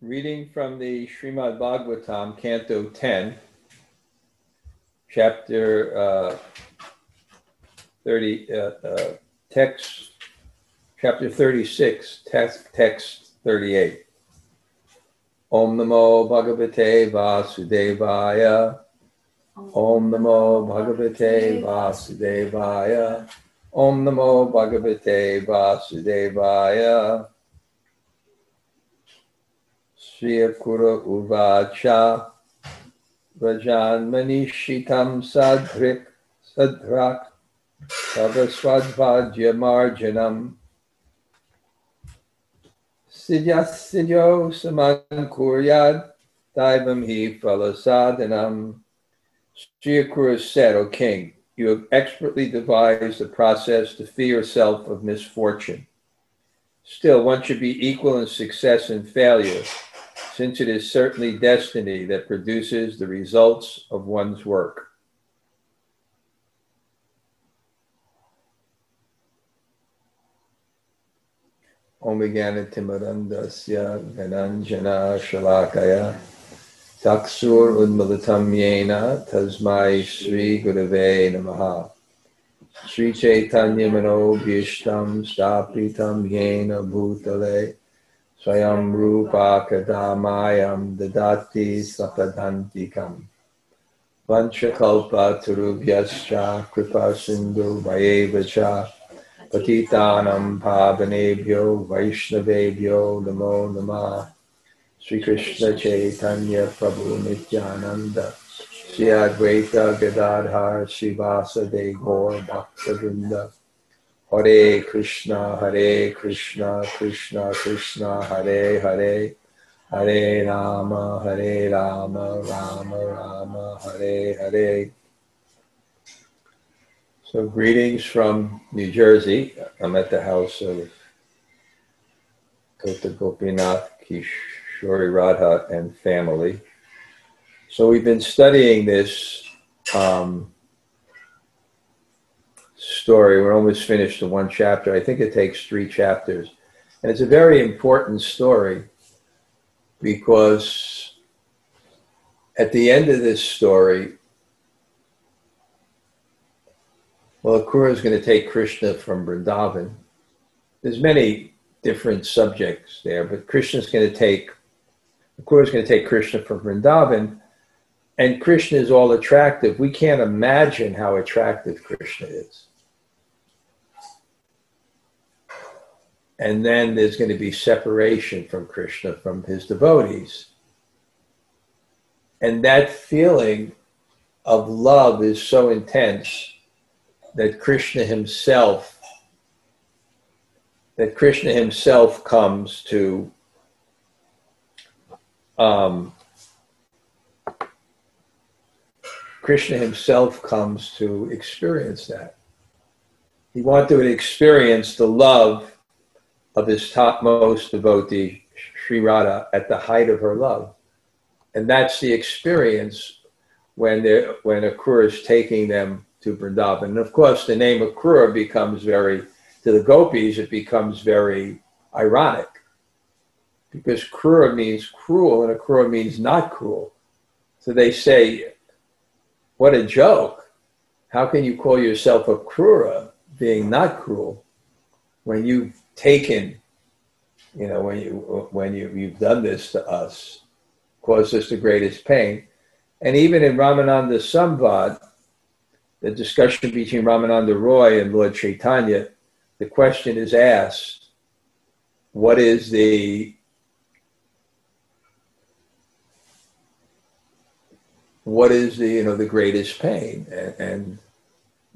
reading from the Srimad Bhagavatam, Canto 10, chapter uh, 30, uh, uh, text, chapter 36, text, text 38. Om Namo Bhagavate Vasudevaya. Om Namo Bhagavate Vasudevaya. Om Namo Bhagavate Vasudevaya. Sri Akrura Uvacha Rajan Manishitam Sadhrik Sadhrak Savaswadvajya Marjanam Siddhyasidyo Saman Kuryad Daivam Hi Falasadhanam Sri Akrura said, O king, you have expertly devised a process to free yourself of misfortune. Still, one should be equal in success and failure since it is certainly destiny that produces the results of one's work. Om Timarandasya Gananjana Shalakaya Taksur Udmalatam Yena Tasmai Sri Gurave Namaha Sri Chaitanya Mano Bhishtam Stapitam Yena Bhutale Swayam Rupa Kadamayam Dadati Sapadantikam Vanchakalpa Turubhyascha Kripa Sindhu Vayevacha Patitanam Pavanebhyo Vaishnavebhyo Namo Namah Sri Krishna Chaitanya Prabhu Nityananda. Sri Advaita Gadadhar Srivasa De Gaur Bhakta Vrinda Hare Krishna, Hare Krishna, Krishna Krishna, Hare Hare, Hare Rama, Hare Rama, Rama Rama, Hare Hare. So, greetings from New Jersey. I'm at the house of Kota Gopinath Kishori Radha and family. So, we've been studying this. Um, story. We're almost finished the one chapter. I think it takes three chapters. And it's a very important story because at the end of this story, well, Akrura is going to take Krishna from Vrindavan. There's many different subjects there, but Krishna is going to take Akrura is going to take Krishna from Vrindavan, and Krishna is all attractive. We can't imagine how attractive Krishna is. And then there's going to be separation from Krishna, from his devotees. And that feeling of love is so intense that Krishna himself, that Krishna himself comes to um, Krishna himself comes to experience that. He wanted to experience the love of his topmost devotee, Sri Radha, at the height of her love. And that's the experience when, when Akrura is taking them to Vrindavan. And of course, the name Akrura becomes very, to the gopis, it becomes very ironic because Krura means cruel and Akrura means not cruel. So they say, what a joke. How can you call yourself a Krura being not cruel when you've taken, you know, when you when you you've done this to us, caused us the greatest pain. And even in Ramananda Samvad, the discussion between Ramananda Roy and Lord Chaitanya, the question is asked, what is the what is the you know the greatest pain and, and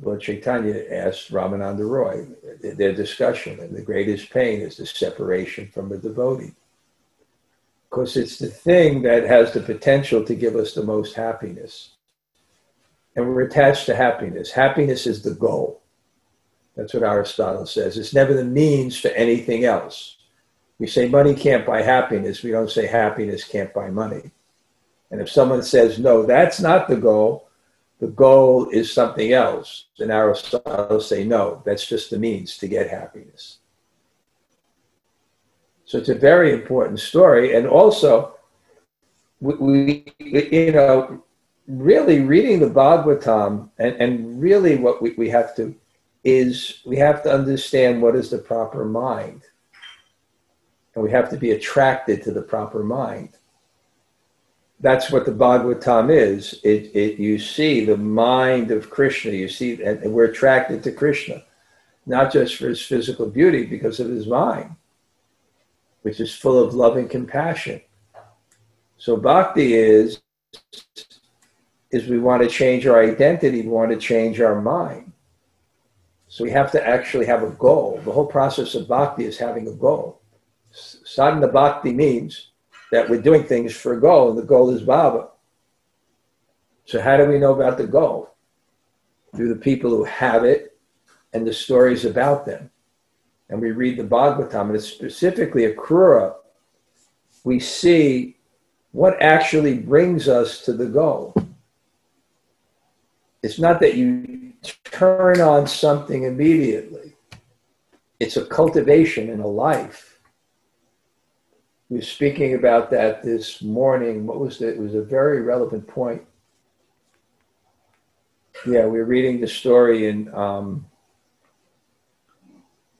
Lord Chaitanya asked Ramananda Roy, their discussion, and the greatest pain is the separation from a devotee. Because it's the thing that has the potential to give us the most happiness. And we're attached to happiness. Happiness is the goal. That's what Aristotle says. It's never the means for anything else. We say money can't buy happiness. We don't say happiness can't buy money. And if someone says, no, that's not the goal, the goal is something else, then Aristotle say, no, that's just the means to get happiness. So it's a very important story. And also, we, we you know, really reading the Bhagavatam and, and really what we, we have to is we have to understand what is the proper mind. And we have to be attracted to the proper mind. That's what the Bhagavatam is. It, it, you see the mind of Krishna. You see, and we're attracted to Krishna, not just for his physical beauty, because of his mind, which is full of love and compassion. So bhakti is is we want to change our identity, we want to change our mind. So we have to actually have a goal. The whole process of bhakti is having a goal. Sadhana bhakti means that we're doing things for a goal, and the goal is bhava. So how do we know about the goal? Through the people who have it and the stories about them. And we read the Bhagavatam, and it's specifically a. We see what actually brings us to the goal. It's not that you turn on something immediately. It's a cultivation in a life. We were speaking about that this morning. What was it? It was a very relevant point. Yeah, we we're reading the story in um,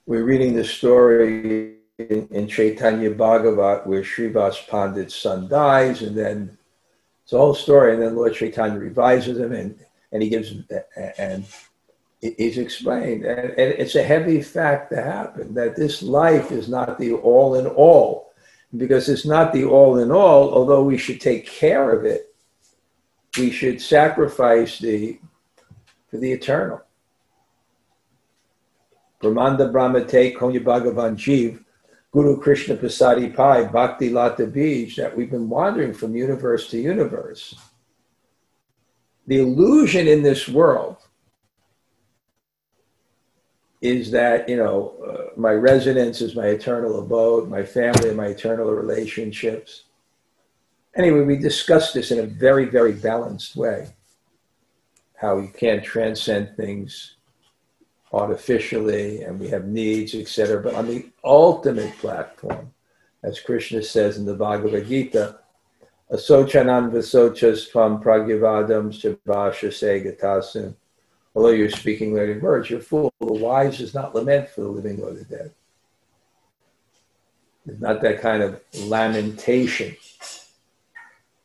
we're reading the story in, in Chaitanya Bhagavat where Srivas Pandit's son dies, and then it's a whole story, and then Lord Chaitanya revises him, and and he gives and he's explained and, and it's a heavy fact to happen that this life is not the all in all because it's not the all in all although we should take care of it we should sacrifice the for the eternal. Brahmanda brahmate konya bhagavan jiv guru krishna pasadi pai bhakti lata bij that we've been wandering from universe to universe. The illusion in this world is that you know uh, my residence is my eternal abode my family and my eternal relationships anyway we discussed this in a very very balanced way how you can't transcend things artificially and we have needs etc but on the ultimate platform as krishna says in the bhagavad gita Asochanan vasochas tvam pragyavadam shabasha segatasim. Although you're speaking learned words, you're fool. The wise does not lament for the living or the dead. There's not that kind of lamentation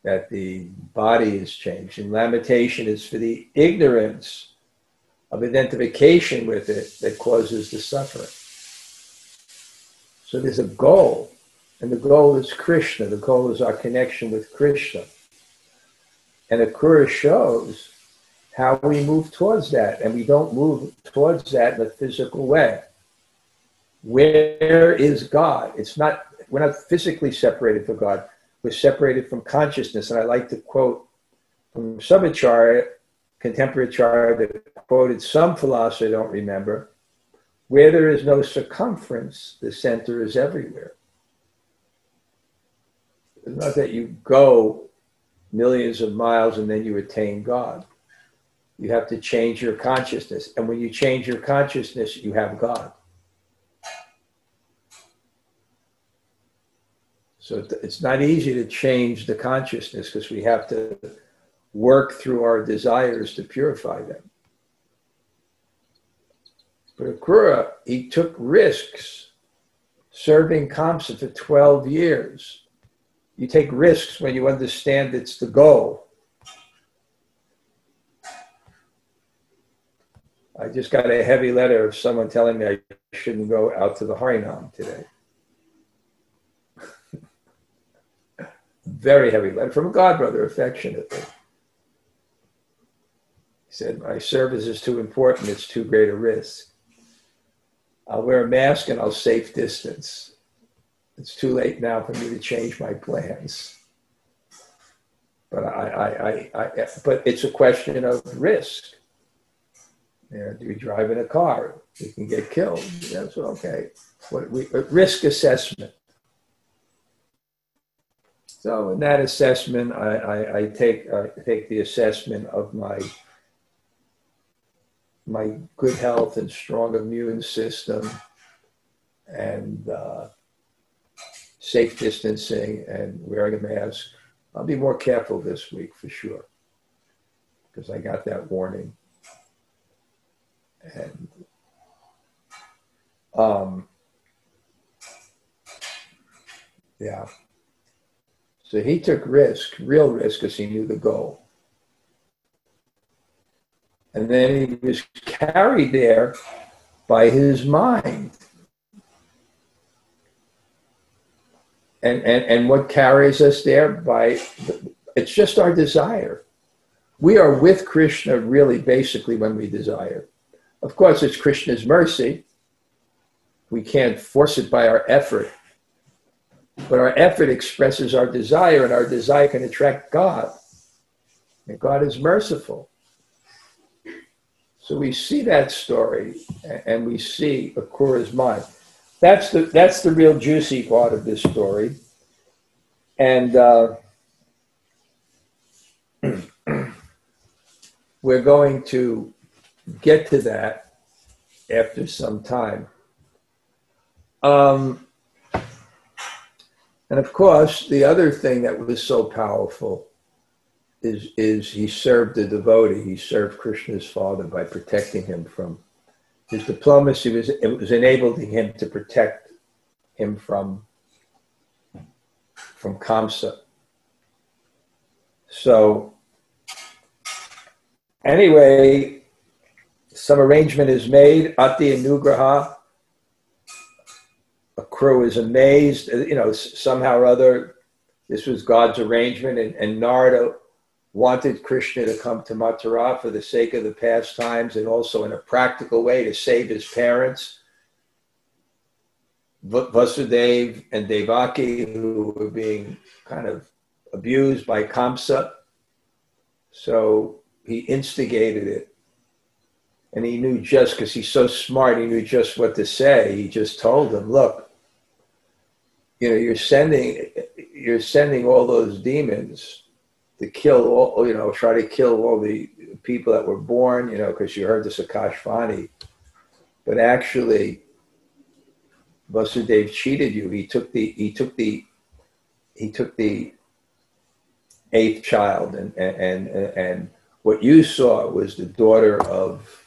that the body is changed. And lamentation is for the ignorance of identification with it that causes the suffering. So there's a goal and the goal is Krishna. The goal is our connection with Krishna. And the Akrura shows how we move towards that. And we don't move towards that in a physical way. Where is God? It's not, we're not physically separated from God. We're separated from consciousness. And I like to quote from Subacharya, contemporary Acharya, that quoted some philosopher I don't remember. Where there is no circumference, the center is everywhere. It's not that you go millions of miles and then you attain God. You have to change your consciousness. And when you change your consciousness, you have God. So it's not easy to change the consciousness because we have to work through our desires to purify them. But Akrura, he took risks serving Kamsa for 12 years you take risks when you understand it's the goal. I just got a heavy letter of someone telling me I shouldn't go out to the Harinam today. Very heavy letter from a godbrother, affectionately. He said, My service is too important, it's too great a risk. I'll wear a mask and I'll safe distance it's too late now for me to change my plans. But I, I, I, I but it's a question of risk. You know, do you drive in a car? You can get killed. That's okay. What we risk assessment. So in that assessment, I, I, I take I take the assessment of my my good health and strong immune system, and uh, safe distancing and wearing a mask. I'll be more careful this week for sure because I got that warning. And um, yeah. So he took risk, real risk, because he knew the goal. And then he was carried there by his mind. And, and, and what carries us there? By it's just our desire. We are with Krishna really basically when we desire. Of course, it's Krishna's mercy. We can't force it by our effort. But our effort expresses our desire, and our desire can attract God. And God is merciful. So we see that story and we see Akrura's mind. That's the, that's the real juicy part of this story. And uh, we're going to get to that after some time. Um, and of course, the other thing that was so powerful is, is he served the devotee. He served Krishna's father by protecting him from his diplomacy was it was enabling him to protect him from from Kamsa. So anyway, some arrangement is made. Ati Anugraha. crew is amazed. You know, somehow or other, this was God's arrangement, and, and Narada wanted Krishna to come to Mathura for the sake of the pastimes and also in a practical way to save his parents, Vasudeva and Devaki, who were being kind of abused by Kamsa. So he instigated it. And he knew just because he's so smart, he knew just what to say. He just told them, look, you know, you're sending you're sending all those demons to kill all, you know, try to kill all the people that were born, you know, because you heard the Sakashvani. But actually, Vasudeva cheated you. He took the he took the he took the eighth child, and and and, and what you saw was the daughter of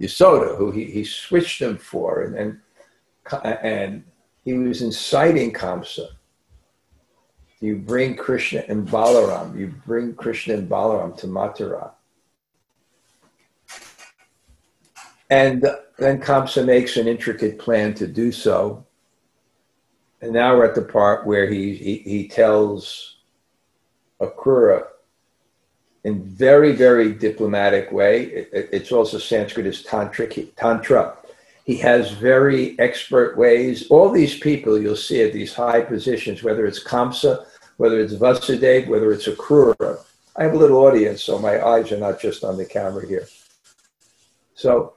Yasoda, who he, he switched them for, and and, and he was inciting Kamsa you bring Krishna and Balaram, you bring Krishna and Balaram to Mathura. And then Kamsa makes an intricate plan to do so. And now we're at the part where he, he, he tells Akrura in very, very diplomatic way. It, it's also Sanskrit as tantric, tantra. He has very expert ways. All these people you'll see at these high positions, whether it's Kamsa whether it's Vasudev, whether it's Akrura. I have a little audience, so my eyes are not just on the camera here. So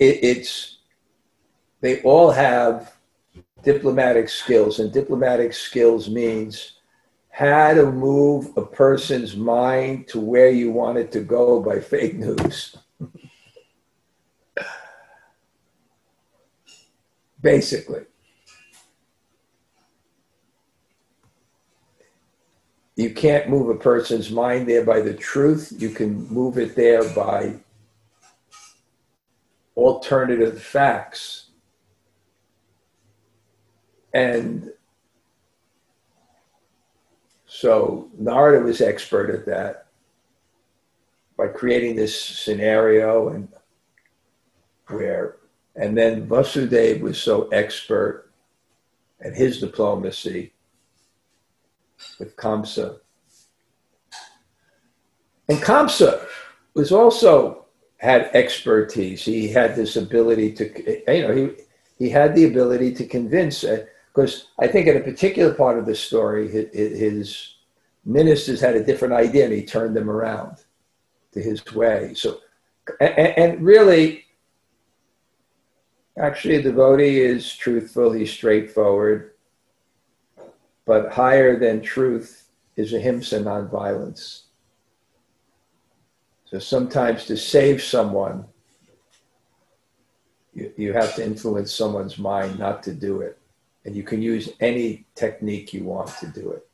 it, it's, they all have diplomatic skills, and diplomatic skills means how to move a person's mind to where you want it to go by fake news. Basically. you can't move a person's mind there by the truth. You can move it there by alternative facts. And so Narada was expert at that by creating this scenario and where, and then Vasudeva was so expert at his diplomacy with Kamsa. And Kamsa was also had expertise. He had this ability to, you know, he, he had the ability to convince, uh, because I think in a particular part of the story, his, ministers had a different idea and he turned them around to his way. So, and, and really, actually, a devotee is truthful, he's straightforward but higher than truth is ahimsa nonviolence. So sometimes to save someone, you, you have to influence someone's mind not to do it. And you can use any technique you want to do it.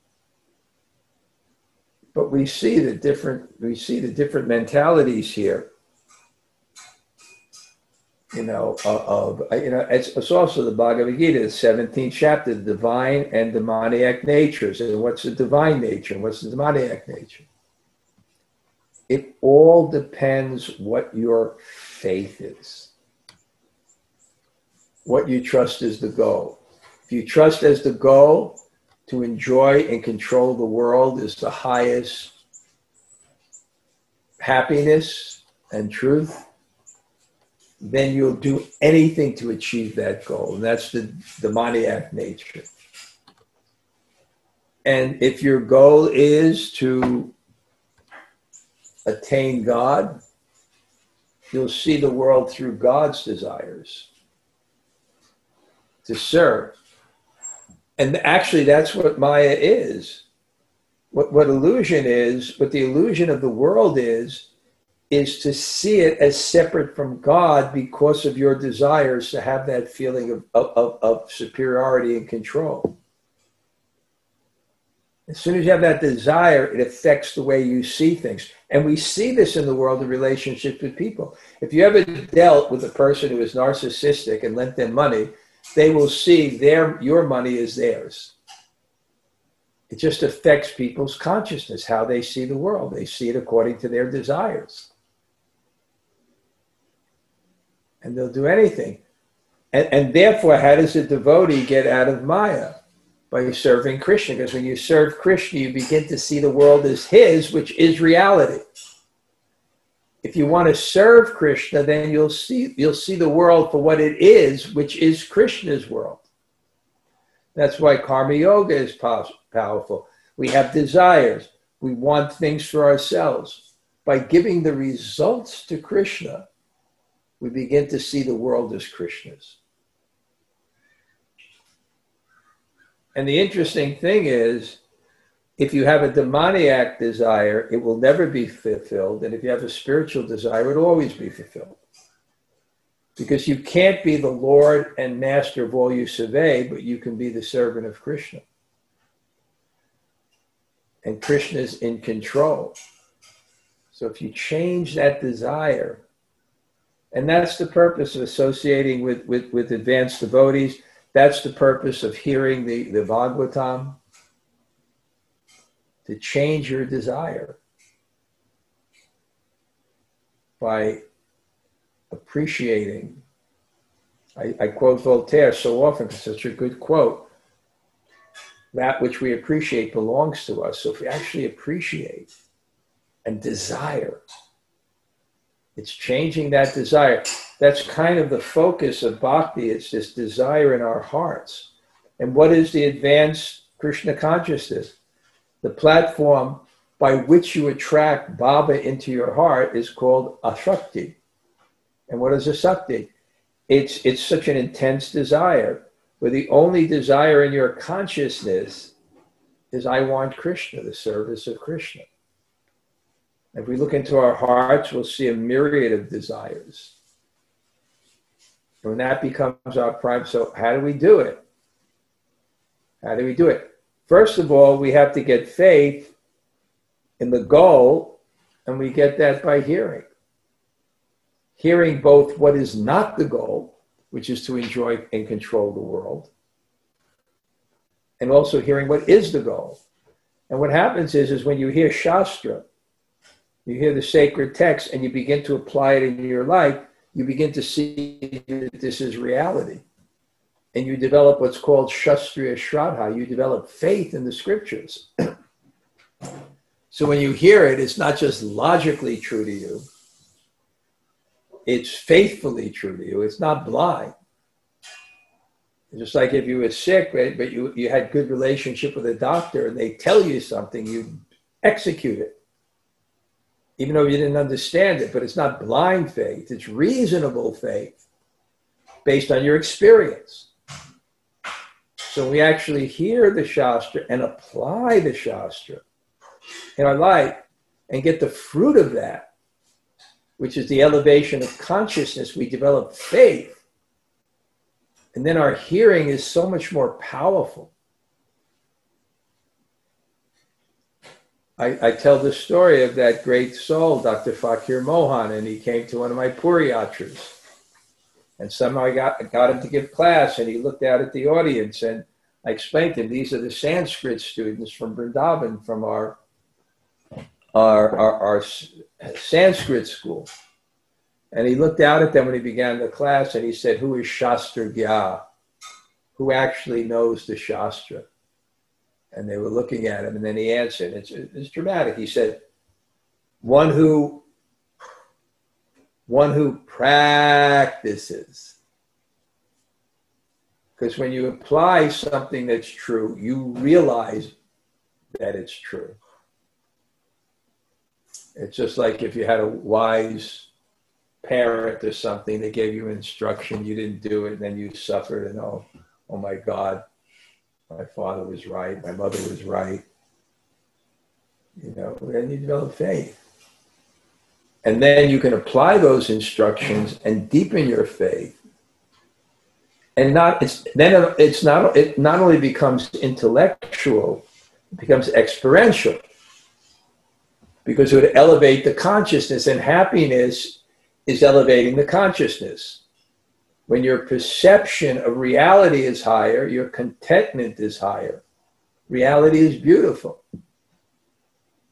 But we see the different we see the different mentalities here. You know, uh, of, uh, you know, it's, it's also the Bhagavad Gita, the 17th chapter, the divine and demoniac natures. And what's the divine nature and what's the demoniac nature? It all depends what your faith is. What you trust is the goal. If you trust as the goal to enjoy and control the world is the highest happiness and truth, then you'll do anything to achieve that goal. And that's the demoniac nature. And if your goal is to attain God, you'll see the world through God's desires to serve. And actually, that's what Maya is. What, what illusion is, what the illusion of the world is, is to see it as separate from God because of your desires to have that feeling of, of, of superiority and control. As soon as you have that desire, it affects the way you see things. And we see this in the world of relationships with people. If you ever dealt with a person who is narcissistic and lent them money, they will see their your money is theirs. It just affects people's consciousness, how they see the world. They see it according to their desires. And they'll do anything. And, and therefore, how does a devotee get out of Maya? By serving Krishna. Because when you serve Krishna, you begin to see the world as his, which is reality if you want to serve Krishna, then you'll see you'll see the world for what it is, which is Krishna's world. That's why karma yoga is powerful. We have desires. We want things for ourselves. By giving the results to Krishna, we begin to see the world as Krishna's. And the interesting thing is, if you have a demoniac desire, it will never be fulfilled. And if you have a spiritual desire, it will always be fulfilled. Because you can't be the Lord and master of all you survey, but you can be the servant of Krishna. And Krishna is in control. So if you change that desire, and that's the purpose of associating with, with, with advanced devotees, that's the purpose of hearing the, the Bhagavatam to change your desire by appreciating. I, I quote Voltaire so often because it's such a good quote. That which we appreciate belongs to us. So if we actually appreciate and desire, it's changing that desire. That's kind of the focus of bhakti. It's this desire in our hearts. And what is the advanced Krishna consciousness? The platform by which you attract bhava into your heart is called asakti. And what is asakti? It's, it's such an intense desire where the only desire in your consciousness is I want Krishna, the service of Krishna. If we look into our hearts, we'll see a myriad of desires. When that becomes our prime, so how do we do it? How do we do it? First of all, we have to get faith in the goal, and we get that by hearing. Hearing both what is not the goal, which is to enjoy and control the world, and also hearing what is the goal. And what happens is, is when you hear Shastra, you hear the sacred text, and you begin to apply it in your life, you begin to see that this is reality and you develop what's called Shastriya Shraddha. You develop faith in the scriptures. so when you hear it, it's not just logically true to you, it's faithfully true to you. It's not blind. Just like if you were sick, right, but you, you had good relationship with a doctor and they tell you something, you execute it. Even though you didn't understand it, but it's not blind faith, it's reasonable faith based on your experience. So we actually hear the Shastra and apply the Shastra in our life and get the fruit of that, which is the elevation of consciousness. We develop faith. And then our hearing is so much more powerful. I, I tell the story of that great soul, Dr. Fakir Mohan, and he came to one of my Puri Yatras. And somehow I got, got him to give class, and he looked out at the audience, and I explained to him, these are the Sanskrit students from Vrindavan, from our, our, our, our Sanskrit school. And he looked out at them when he began the class, and he said, who is Shastra Gya? Who actually knows the Shastra? and they were looking at him, and then he answered. It's, it's dramatic. He said, "One who, one who practices." Because when you apply something that's true, you realize that it's true. It's just like if you had a wise parent or something, that gave you instruction, you didn't do it, and then you suffered, and oh, oh my God, my father was right. My mother was right. You know, and you develop faith. And then you can apply those instructions and deepen your faith. And not it's then it's not it not only becomes intellectual, it becomes experiential. Because it would elevate the consciousness, and happiness is elevating the consciousness. When your perception of reality is higher, your contentment is higher. Reality is beautiful.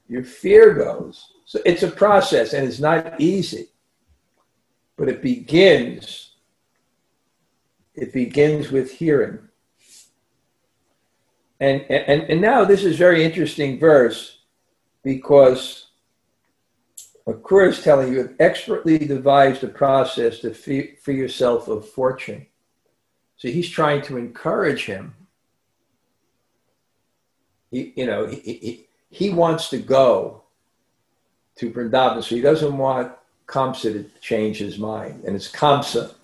Your fear goes. So it's a process and it's not easy. But it begins it begins with hearing. And, and, and now this is very interesting verse because Akrura is telling you have expertly devised a process to free yourself of fortune. So he's trying to encourage him. He, you know, he, he, he wants to go to Vrindavan, so he doesn't want Kamsa to change his mind. And it's Kamsa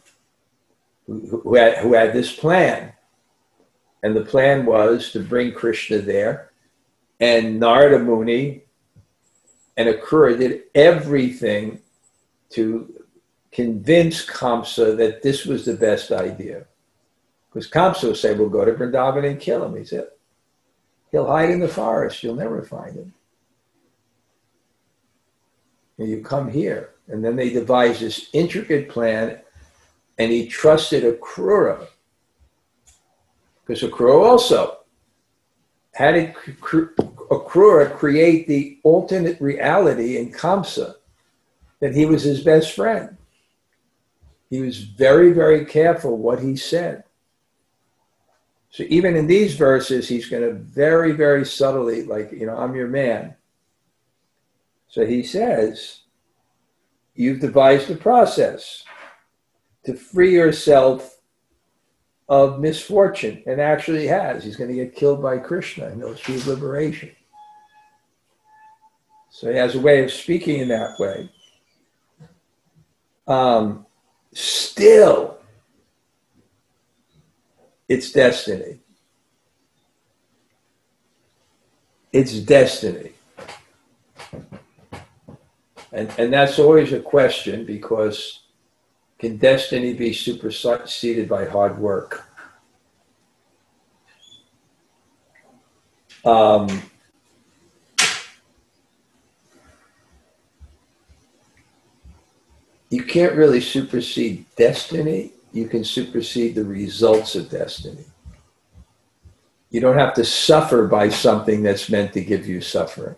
who, who, had, who had this plan. And the plan was to bring Krishna there. And Narada Muni and Akrura did everything to convince Kamsa that this was the best idea. Because Kamsa would say, we'll go to Vrindavan and kill him. He said, he'll hide in the forest. You'll never find him. And you come here. And then they devised this intricate plan and he trusted Akrura. Because Akrura also had it Akrura create the alternate reality in Kamsa that he was his best friend. He was very, very careful what he said. So even in these verses, he's going to very, very subtly, like, you know, I'm your man. So he says, You've devised a process to free yourself of misfortune, and actually he has. He's going to get killed by Krishna and he'll achieve liberation. So he has a way of speaking in that way. Um, still, it's destiny. It's destiny. And, and that's always a question because can destiny be superseded by hard work? Um, you can't really supersede destiny. You can supersede the results of destiny. You don't have to suffer by something that's meant to give you suffering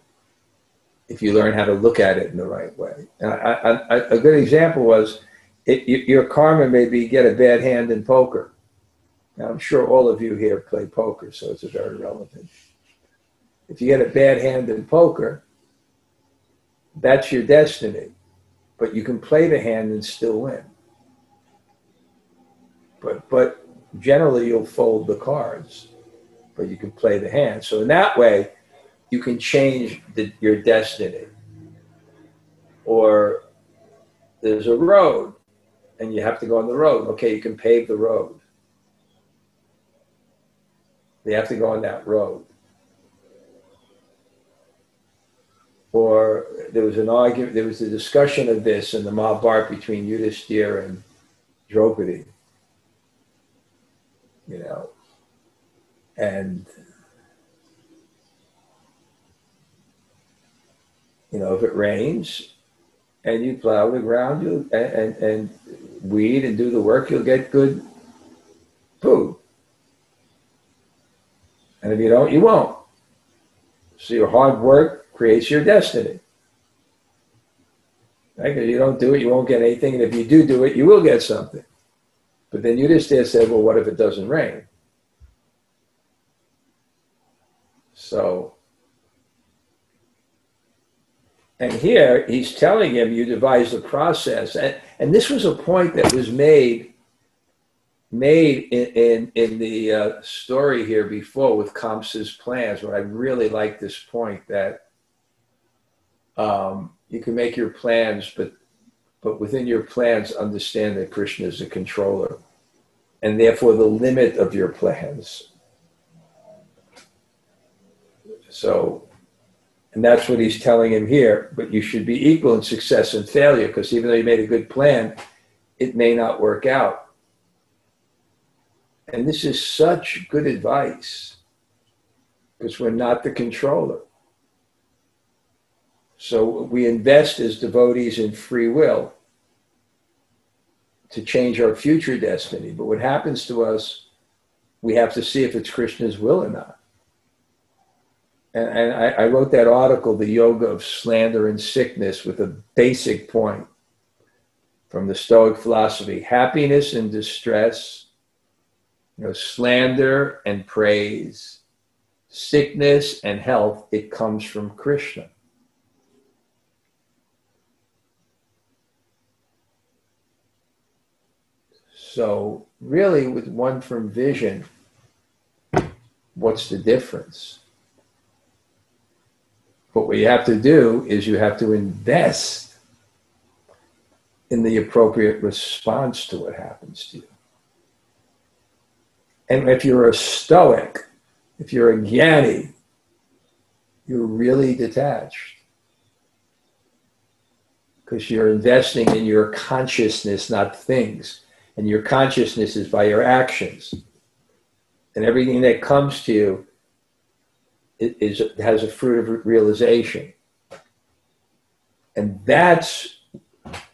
if you learn how to look at it in the right way. I, I, a good example was it, your karma may be get a bad hand in poker. Now, I'm sure all of you here play poker, so it's a very relevant. If you get a bad hand in poker, that's your destiny. But you can play the hand and still win. But but generally you'll fold the cards, but you can play the hand. So in that way, you can change the, your destiny. Or there's a road and you have to go on the road. Okay, you can pave the road. They have to go on that road. Or there was an argument, there was a discussion of this in the Mahabharata between Yudhishthira and Draupadi. You know, and you know, if it rains and you plow the ground you and, and, and weed and do the work, you'll get good food. And if you don't, you won't. So your hard work creates your destiny. Right? Because you don't do it, you won't get anything. And if you do do it, you will get something. But then you just say, well, what if it doesn't rain? So, and here he's telling him, you devise the process. And, and this was a point that was made made in, in, in the uh, story here before with Kamsa's plans, where I really like this point that um, you can make your plans, but but within your plans, understand that Krishna is a controller, and therefore the limit of your plans. So, and that's what he's telling him here. But you should be equal in success and failure, because even though you made a good plan, it may not work out. And this is such good advice because we're not the controller. So we invest as devotees in free will to change our future destiny. But what happens to us, we have to see if it's Krishna's will or not. And, and I, I wrote that article, The Yoga of Slander and Sickness, with a basic point from the Stoic philosophy happiness and distress you know, slander and praise, sickness and health, it comes from Krishna. So, really, with one from vision, what's the difference? But what you have to do is you have to invest in the appropriate response to what happens to you. And if you're a stoic, if you're a jnani, you're really detached. Because you're investing in your consciousness, not things. And your consciousness is by your actions. And everything that comes to you is, has a fruit of realization. And that's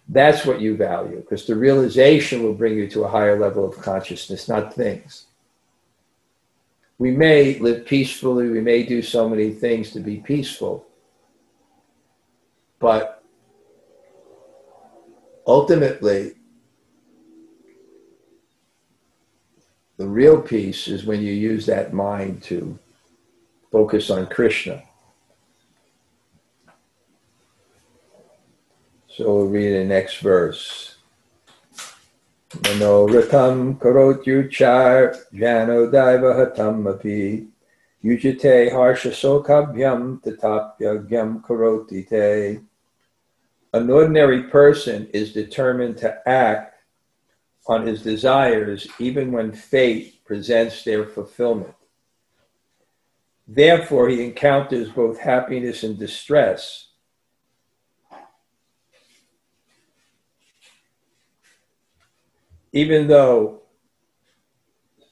that's what you value because the realization will bring you to a higher level of consciousness, not things we may live peacefully, we may do so many things to be peaceful, but ultimately, the real peace is when you use that mind to focus on Krishna. So we'll read the next verse. Manoratam karotyuchar janodaivahatam api yujite tatapyagyam karoti te. An ordinary person is determined to act on his desires even when fate presents their fulfillment. Therefore, he encounters both happiness and distress even though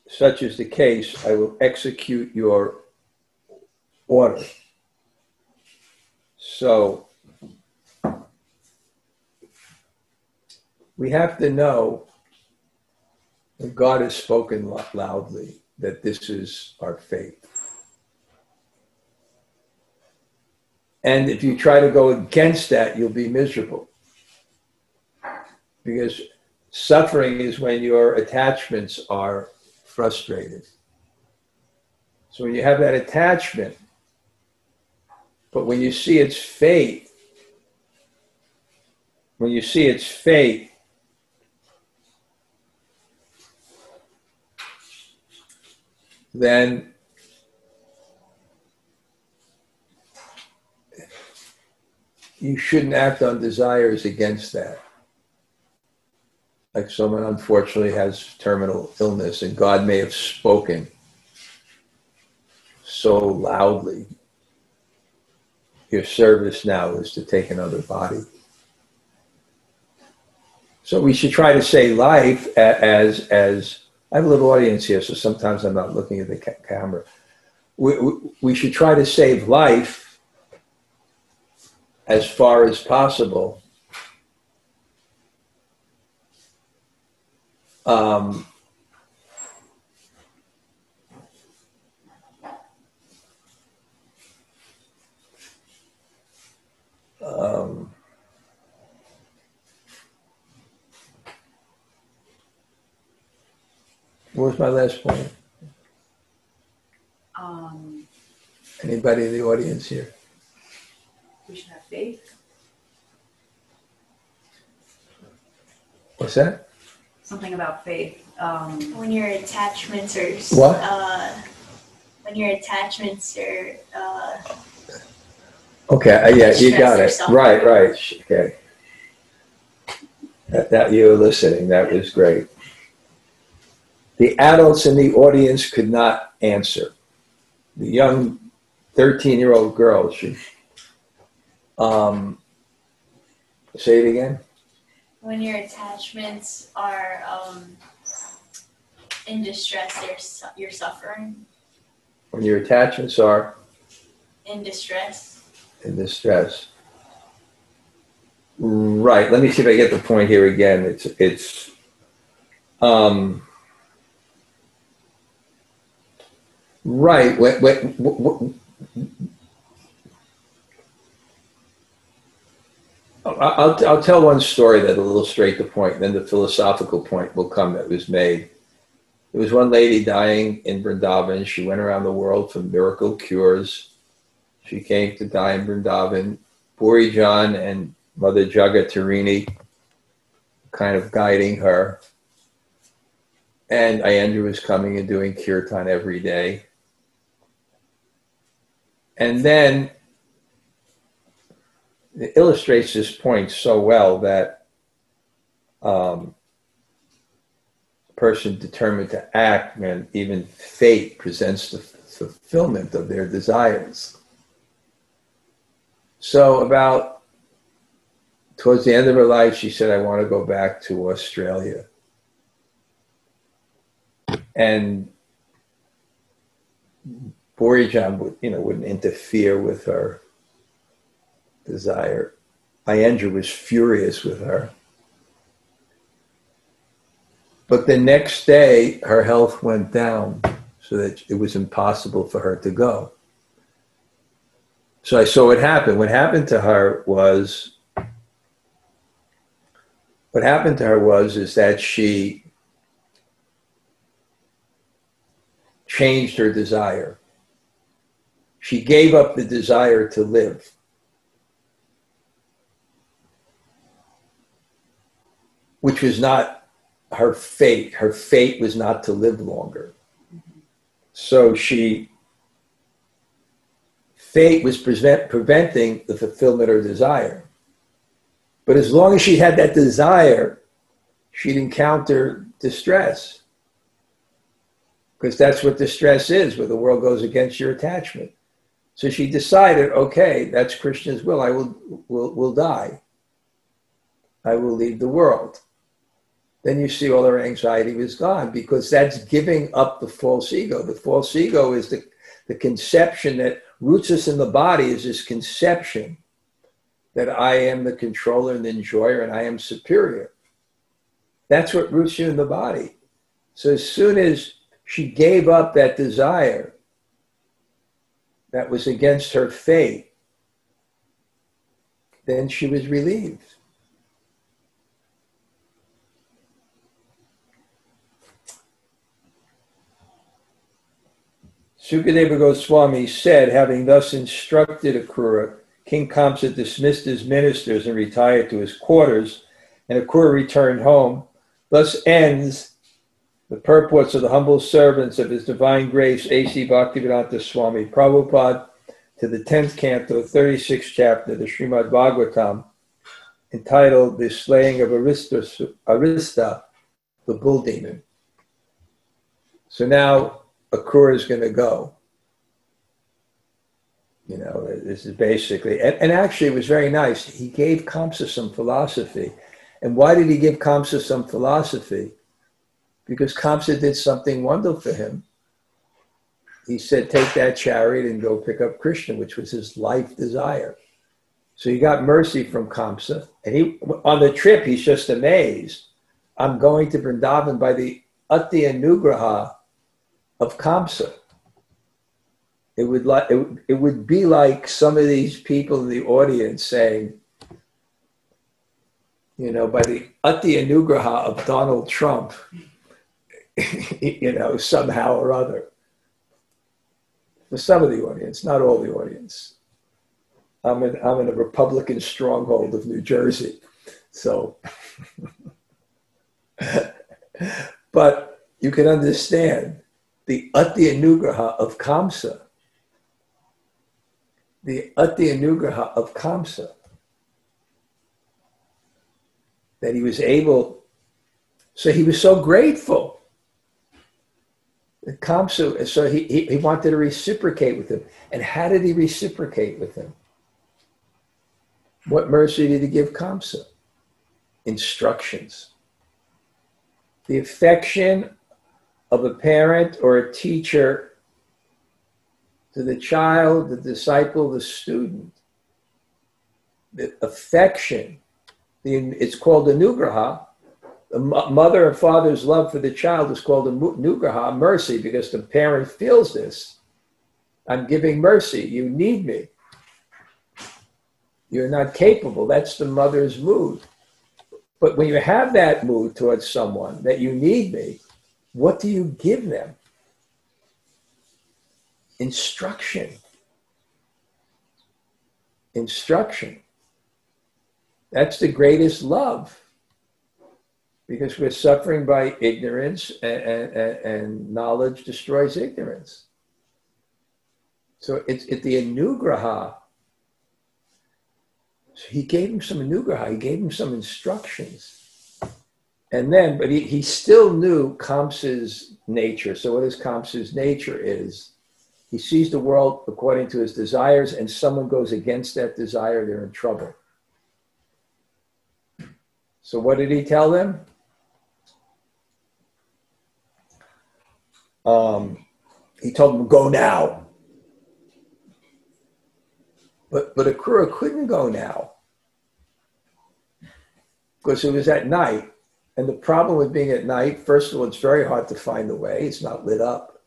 such is the case, I will execute your order. So we have to know that God has spoken loudly that this is our fate. And if you try to go against that, you'll be miserable. Because Suffering is when your attachments are frustrated. So when you have that attachment, but when you see its fate, when you see its fate, then you shouldn't act on desires against that like someone unfortunately has terminal illness and God may have spoken so loudly. Your service now is to take another body. So we should try to say life as as I have a little audience here, so sometimes I'm not looking at the ca- camera. We, we, we should try to save life as far as possible. Um, um, what was my last point? Um, Anybody in the audience here? We should have faith. What's that? Something about faith. Um, when your attachments are What? Uh, when your attachments are uh, Okay, uh, yeah, you got it. Right, right. Okay. That, that you were listening, that was great. The adults in the audience could not answer. The young 13 year old girl, she, um, say it again. when your attachments are um, in distress, you're su- you're suffering When your attachments are in distress. in distress. Right. Let me see if I get the point here again. It's it's um right. When, when, when, I'll, I'll tell one story that'll illustrate the point, then the philosophical point will come that was made. There was one lady dying in Vrindavan. She went around the world for miracle cures. She came to die in Vrindavan. Bhurijan and Mother Jagatarini kind of guiding her. And Aindra was coming and doing kirtan every day. And then illustrates this point so well that um, a person determined to act when even fate presents the fulfillment of their desires. So about towards the end of her life, she said, "I want to go back to Australia." And Bhurijan would, you know, wouldn't interfere with her desire. Aindra was furious with her. But the next day, her health went down so that it was impossible for her to go. So I saw what happened. What happened to her was, what happened to her was, is that she changed her desire. She gave up the desire to live. Which was not her fate. Her fate was not to live longer. So she fate was present, preventing the fulfillment of her desire. But as long as she had that desire, she'd encounter distress. Because that's what distress is, where the world goes against your attachment. So she decided, okay, that's Krishna's will. I will, will, will die. I will leave the world. Then you see all her anxiety was gone because that's giving up the false ego. The false ego is the, the conception that roots us in the body is this conception that I am the controller and the enjoyer and I am superior. That's what roots you in the body. So as soon as she gave up that desire that was against her fate, then she was relieved. Sukadeva Goswami said, having thus instructed Akrura, King Kamsa dismissed his ministers and retired to his quarters, and Akrura returned home. Thus ends the purports of the humble servants of His Divine Grace, A.C. Bhaktivedanta Swami Prabhupada, to the 10th canto, 36th chapter of the Srimad Bhagavatam, entitled The Slaying of Arista, Arista the Bull Demon. So now Akrura is going to go. You know, this is basically, and, and, actually it was very nice. He gave Kamsa some philosophy. And why did he give Kamsa some philosophy? because Kamsa did something wonderful for him. He said, Take that chariot and go pick up Krishna, which was his life desire. So he got mercy from Kamsa. And he on the trip, he's just amazed. I'm going to Vrindavan by the Ati Anugraha of Kamsa. It would like it, it would be like some of these people in the audience saying, you know, by the Ati Anugraha of Donald Trump, you know, somehow or other. For some of the audience, not all the audience. I'm in, I'm in a Republican stronghold of New Jersey. So, but you can understand the Ati Anugraha of Kamsa. The Ati Anugraha of Kamsa. That he was able, so he was so grateful. Kamsa, so he, he, he wanted to reciprocate with him. And how did he reciprocate with him? What mercy did he give Kamsa? Instructions. The affection of a parent or a teacher to the child, the disciple, the student. The affection, the, it's called anugraha. The mother and father's love for the child is called anugraha, mercy, because the parent feels this. I'm giving mercy. You need me. You're not capable. That's the mother's mood. But when you have that mood towards someone that you need me, what do you give them? Instruction. Instruction. That's the greatest love because we're suffering by ignorance and, and, and knowledge destroys ignorance. So it's it, the anugraha. So he gave him some anugraha, he gave him some instructions. And then, but he, he still knew Kamsa's nature. So what is Kamsa's nature is he sees the world according to his desires, and someone goes against that desire, they're in trouble. So what did he tell them? Um, he told them, go now. But, but Akrura couldn't go now because it was at night and the problem with being at night, first of all, it's very hard to find the way. It's not lit up.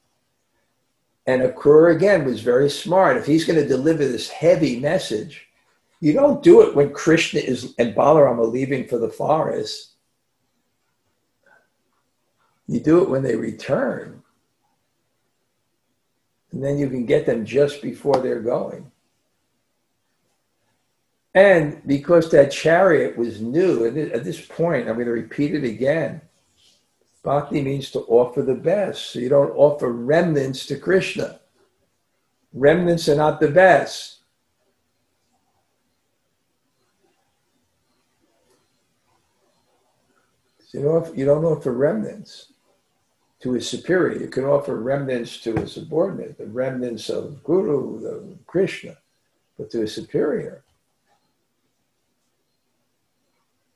And Akrura, again, was very smart. If he's going to deliver this heavy message, you don't do it when Krishna is and Balaram are leaving for the forest. You do it when they return. And then you can get them just before they're going. And because that chariot was new, and at this point, I'm going to repeat it again. Bhakti means to offer the best. So you don't offer remnants to Krishna. Remnants are not the best. So you, don't offer, you don't offer remnants to a superior. You can offer remnants to a subordinate, the remnants of Guru, the Krishna, but to a superior.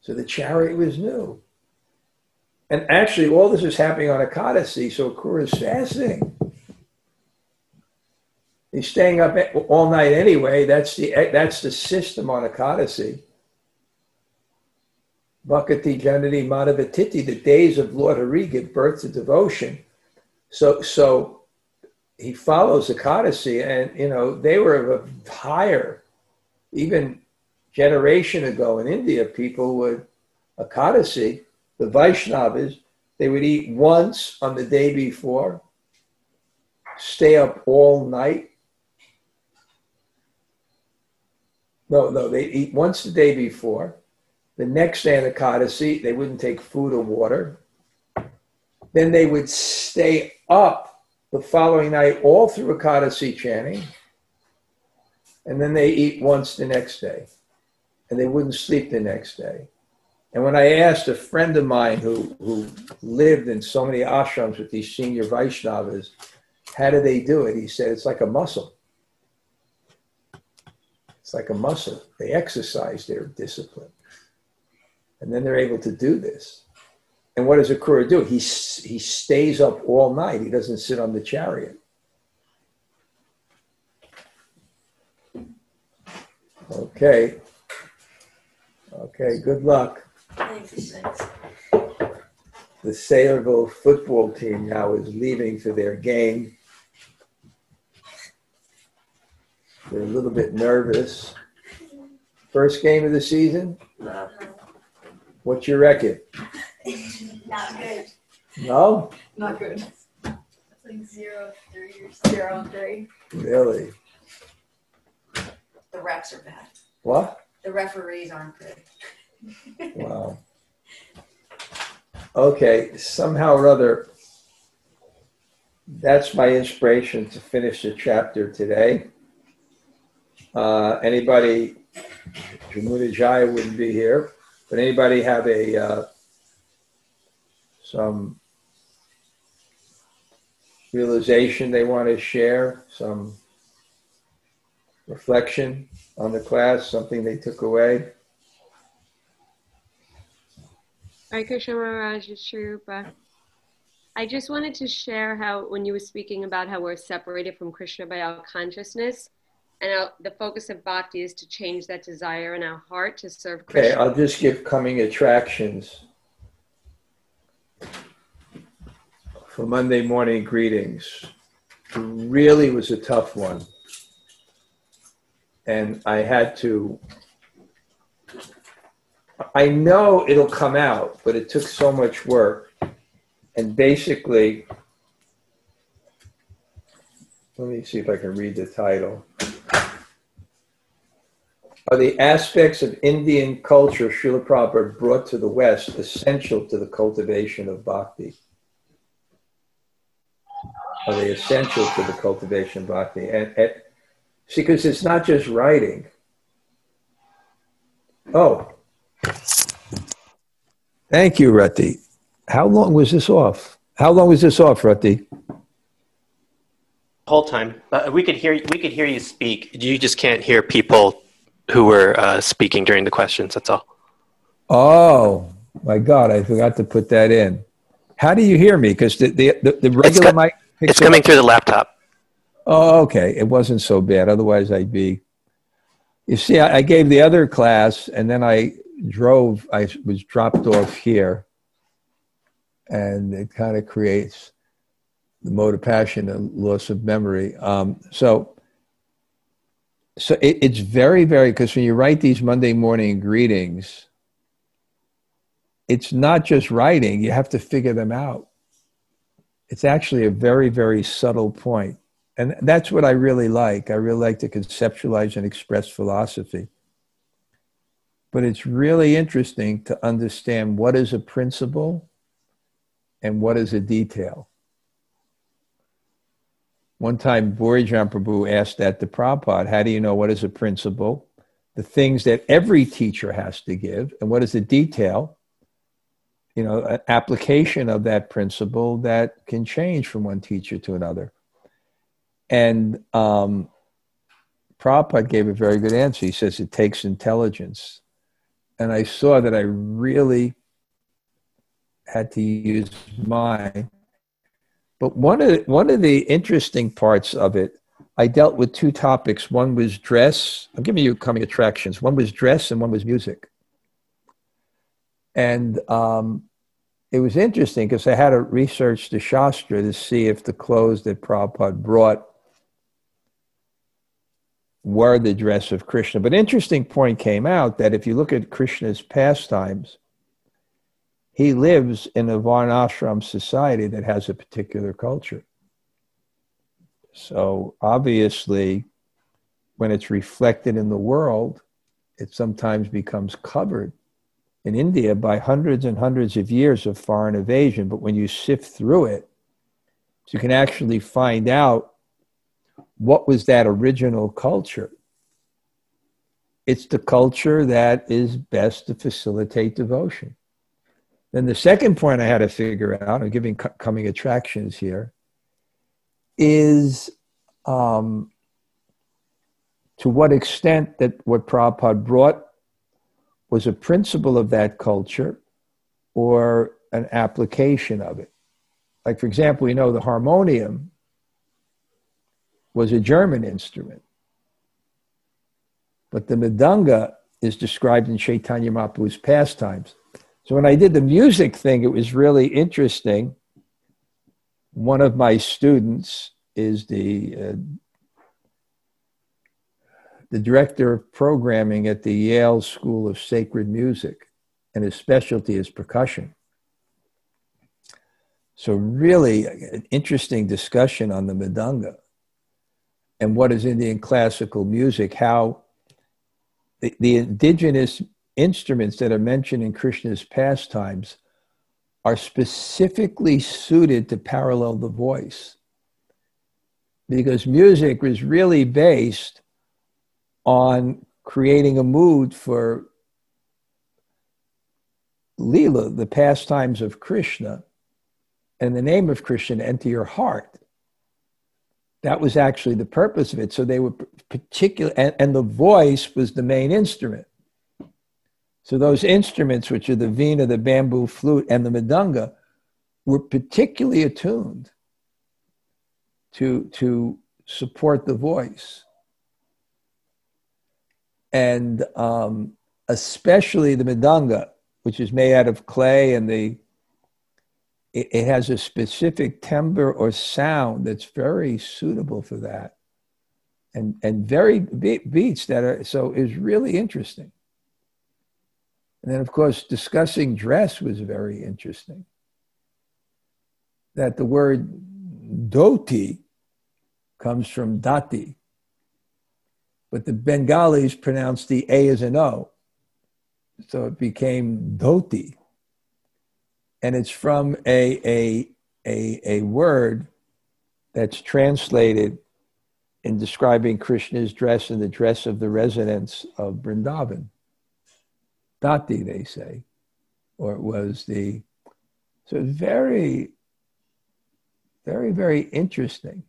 So the chariot was new. And actually, all this is happening on a Ekadasi, so Akrura is fasting. He's staying up all night anyway. That's the, that's the system on a Ekadasi. Bhakti Janani Madhavatiti, the days of Lord Hari give birth to devotion. So, so he follows the Ekadasi, and you know they were of a higher, even generation ago in India, people would, Ekadasi, the Vaishnavas, they would eat once on the day before, stay up all night. No, no, they eat once the day before. The next day on Ekadasi, they wouldn't take food or water. Then they would stay up the following night all through Ekadasi chanting. And then they eat once the next day and they wouldn't sleep the next day. And when I asked a friend of mine who, who lived in so many ashrams with these senior Vaishnavas, how do they do it? He said, it's like a muscle. It's like a muscle. They exercise their discipline. And then they're able to do this. And what does Akrura do? He, he stays up all night. He doesn't sit on the chariot. Okay. Okay, good luck. Thanks. The Sayreville football team now is leaving for their game. They're a little bit nervous. First game of the season? No. What's your record? Not good. No? Not good. It's like zero three or something. Zero. Really? The refs are bad. What? The referees aren't good. Wow. Okay, somehow or other, that's my inspiration to finish the chapter today. Uh, anybody, Jamuna Jaya wouldn't be here, but anybody have a uh, some realization they want to share, some reflection on the class, something they took away? Hare Krishna Maharaj Shrupa. I just wanted to share how, when you were speaking about how we're separated from Krishna by our consciousness, and our, the focus of bhakti is to change that desire in our heart to serve Okay, Krishna. I'll just give coming attractions for Monday morning greetings. It really was a tough one. And I had to, I know it'll come out, but it took so much work. And basically, let me see if I can read the title. Are the aspects of Indian culture Srila Prabhupada brought to the West essential to the cultivation of bhakti? Are they essential to the cultivation of bhakti? And, and see, because it's not just writing. Oh, thank you, Rati. How long was this off? How long was this off, Rati? whole time. Uh, we could hear we could hear you speak. You just can't hear people who were uh, speaking during the questions. That's all. Oh my God! I forgot to put that in. How do you hear me? Because the, the the the regular co- mic It's coming up. through the laptop. Oh, okay. It wasn't so bad. Otherwise, I'd be. You see, I, I gave the other class, and then I drove. I was dropped off here, and it kind of creates the mode of passion and loss of memory. Um, so, so it, it's very, very because when you write these Monday morning greetings, it's not just writing. You have to figure them out. It's actually a very, very subtle point. And that's what I really like. I really like to conceptualize and express philosophy. But it's really interesting to understand what is a principle and what is a detail. One time, Bhurijan Prabhu asked that to Prabhupada, how do you know what is a principle? The things that every teacher has to give, and what is the detail? You know, an application of that principle that can change from one teacher to another. And um, Prabhupada gave a very good answer. He says it takes intelligence. And I saw that I really had to use mine. But one of the, one of the interesting parts of it, I dealt with two topics. One was dress. I'm giving you coming attractions. One was dress, and one was music. And um, it was interesting because I had to research the Shastra to see if the clothes that Prabhupada brought were the dress of Krishna. But interesting point came out that if you look at Krishna's pastimes, he lives in a Varnashram society that has a particular culture. So obviously, when it's reflected in the world, it sometimes becomes covered in India by hundreds and hundreds of years of foreign invasion. But when you sift through it, you can actually find out what was that original culture. It's the culture that is best to facilitate devotion. Then the second point I had to figure out, I'm giving coming attractions here, is um, to what extent that what Prabhupada brought was a principle of that culture, or an application of it. Like, for example, we know the harmonium was a German instrument, but the mridanga is described in Chaitanya Mahaprabhu's pastimes. So when I did the music thing, it was really interesting. One of my students is the uh, the director of programming at the Yale School of Sacred Music, and his specialty is percussion. So, really, an interesting discussion on the mridanga and what is Indian classical music, how the, the indigenous instruments that are mentioned in Krishna's pastimes are specifically suited to parallel the voice. Because music was really based on creating a mood for Leela, the pastimes of Krishna, and the name of Krishna enter your heart. That was actually the purpose of it. So they were particular, and, and the voice was the main instrument. So those instruments, which are the veena, the bamboo flute, and the mridanga, were particularly attuned to, to support the voice. And um, especially the mridanga, which is made out of clay and the it, it has a specific timbre or sound that's very suitable for that. And and very beats that are so is really interesting. And then of course discussing dress was very interesting. That the word dhoti comes from dati but the bengalis pronounced the a as an o. So it became dhoti and it's from a, a, a, a word that's translated in describing Krishna's dress and the dress of the residents of Vrindavan. Dati, they say, or it was the, so it's very, very, very interesting.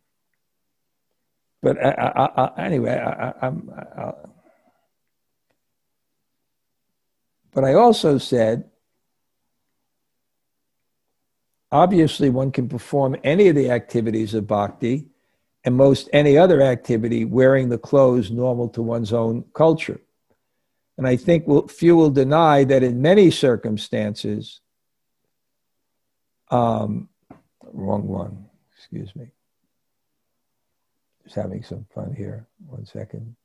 But I, I, I, anyway, I, am but I also said Obviously, one can perform any of the activities of bhakti and most any other activity wearing the clothes normal to one's own culture. And I think we'll, few will deny that in many circumstances, um, wrong one, excuse me. Just having some fun here. One second.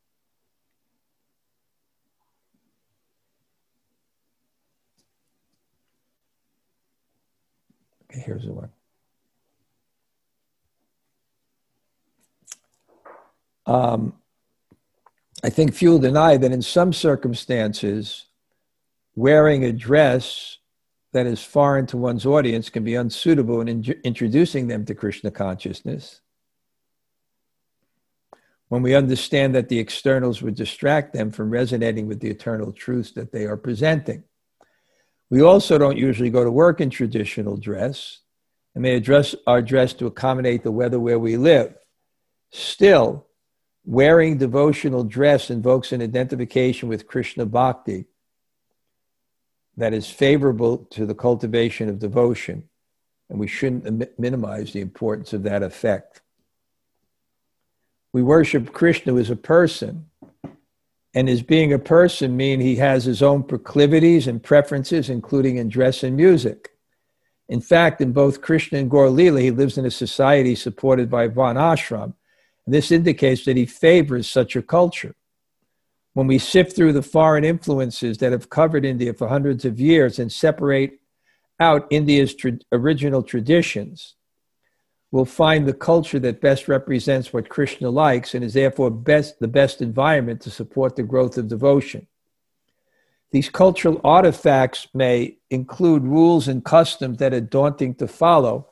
Here's the one. Um, I think few will deny that in some circumstances, wearing a dress that is foreign to one's audience can be unsuitable in in- introducing them to Krishna consciousness. When we understand that the externals would distract them from resonating with the eternal truths that they are presenting. We also don't usually go to work in traditional dress and may address our dress to accommodate the weather where we live. Still, wearing devotional dress invokes an identification with Krishna Bhakti that is favorable to the cultivation of devotion, and we shouldn't minimize the importance of that effect. We worship Krishna as a person, and his being a person mean he has his own proclivities and preferences, including in dress and music. In fact, in both Krishna and Gaur he lives in a society supported by Varnashram. This indicates that he favors such a culture. When we sift through the foreign influences that have covered India for hundreds of years and separate out India's tra- original traditions, will find the culture that best represents what Krishna likes and is therefore best, the best environment to support the growth of devotion. These cultural artifacts may include rules and customs that are daunting to follow,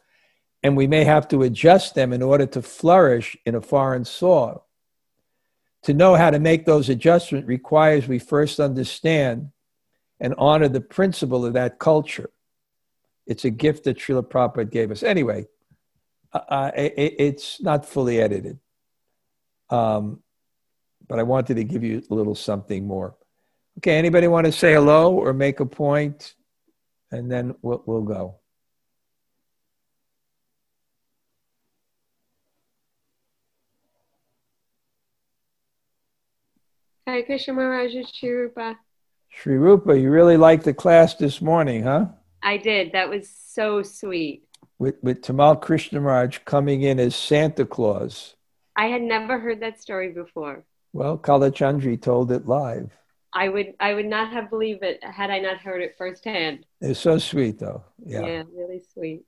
and we may have to adjust them in order to flourish in a foreign soil. To know how to make those adjustments requires we first understand and honor the principle of that culture. It's a gift that Srila Prabhupada gave us. Anyway, uh, it, it's not fully edited. Um, but I wanted to give you a little something more. Okay, anybody want to say hello or make a point? and then we'll, we'll go. Hare Krishna Maharaj Shri Rupa. Sri Rupa, you really liked the class this morning, huh? I did. That was so sweet. With, with Tamal Krishna Maharaj coming in as Santa Claus. I had never heard that story before. Well, Kalachandri told it live. I would I would not have believed it had I not heard it firsthand. It's so sweet, though. Yeah. Yeah, really sweet.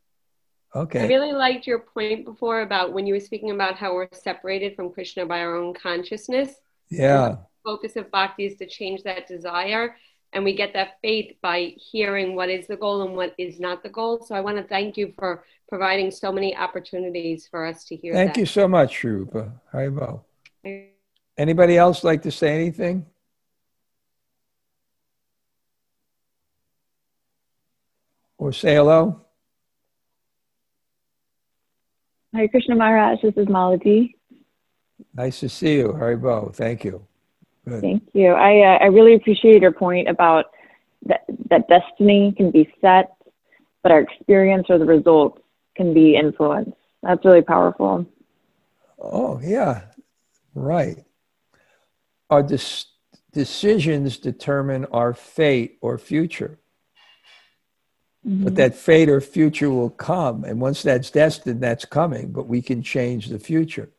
Okay. I really liked your point before about when you were speaking about how we're separated from Krishna by our own consciousness. Yeah. Focus of bhakti is to change that desire, and we get that faith by hearing what is the goal and what is not the goal. So I want to thank you for providing so many opportunities for us to hear Thank that. you so much, Sri Rupa. Haribol. you. Anybody else like to say anything? Or say hello? Hare Krishna Maharaj, this is Maladi. Nice to see you, Haribol. Thank you. Good. Thank you. I uh, I really appreciate your point about that that destiny can be set, but our experience or the results can be influenced. That's really powerful. Oh, yeah, right. Our dis- decisions determine our fate or future, but that fate or future will come. And once that's destined, that's coming, but we can change the future.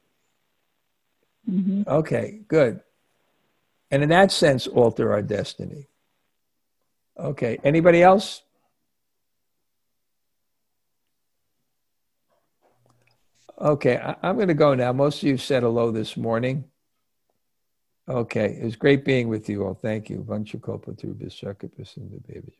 Mhm. Okay, good. And in that sense, alter our destiny. Okay, anybody else? Okay, I, I'm going to go now. Most of you said hello this morning. Okay, it was great being with you all. Thank you. Vanchakopa tu bisakapis and the baby.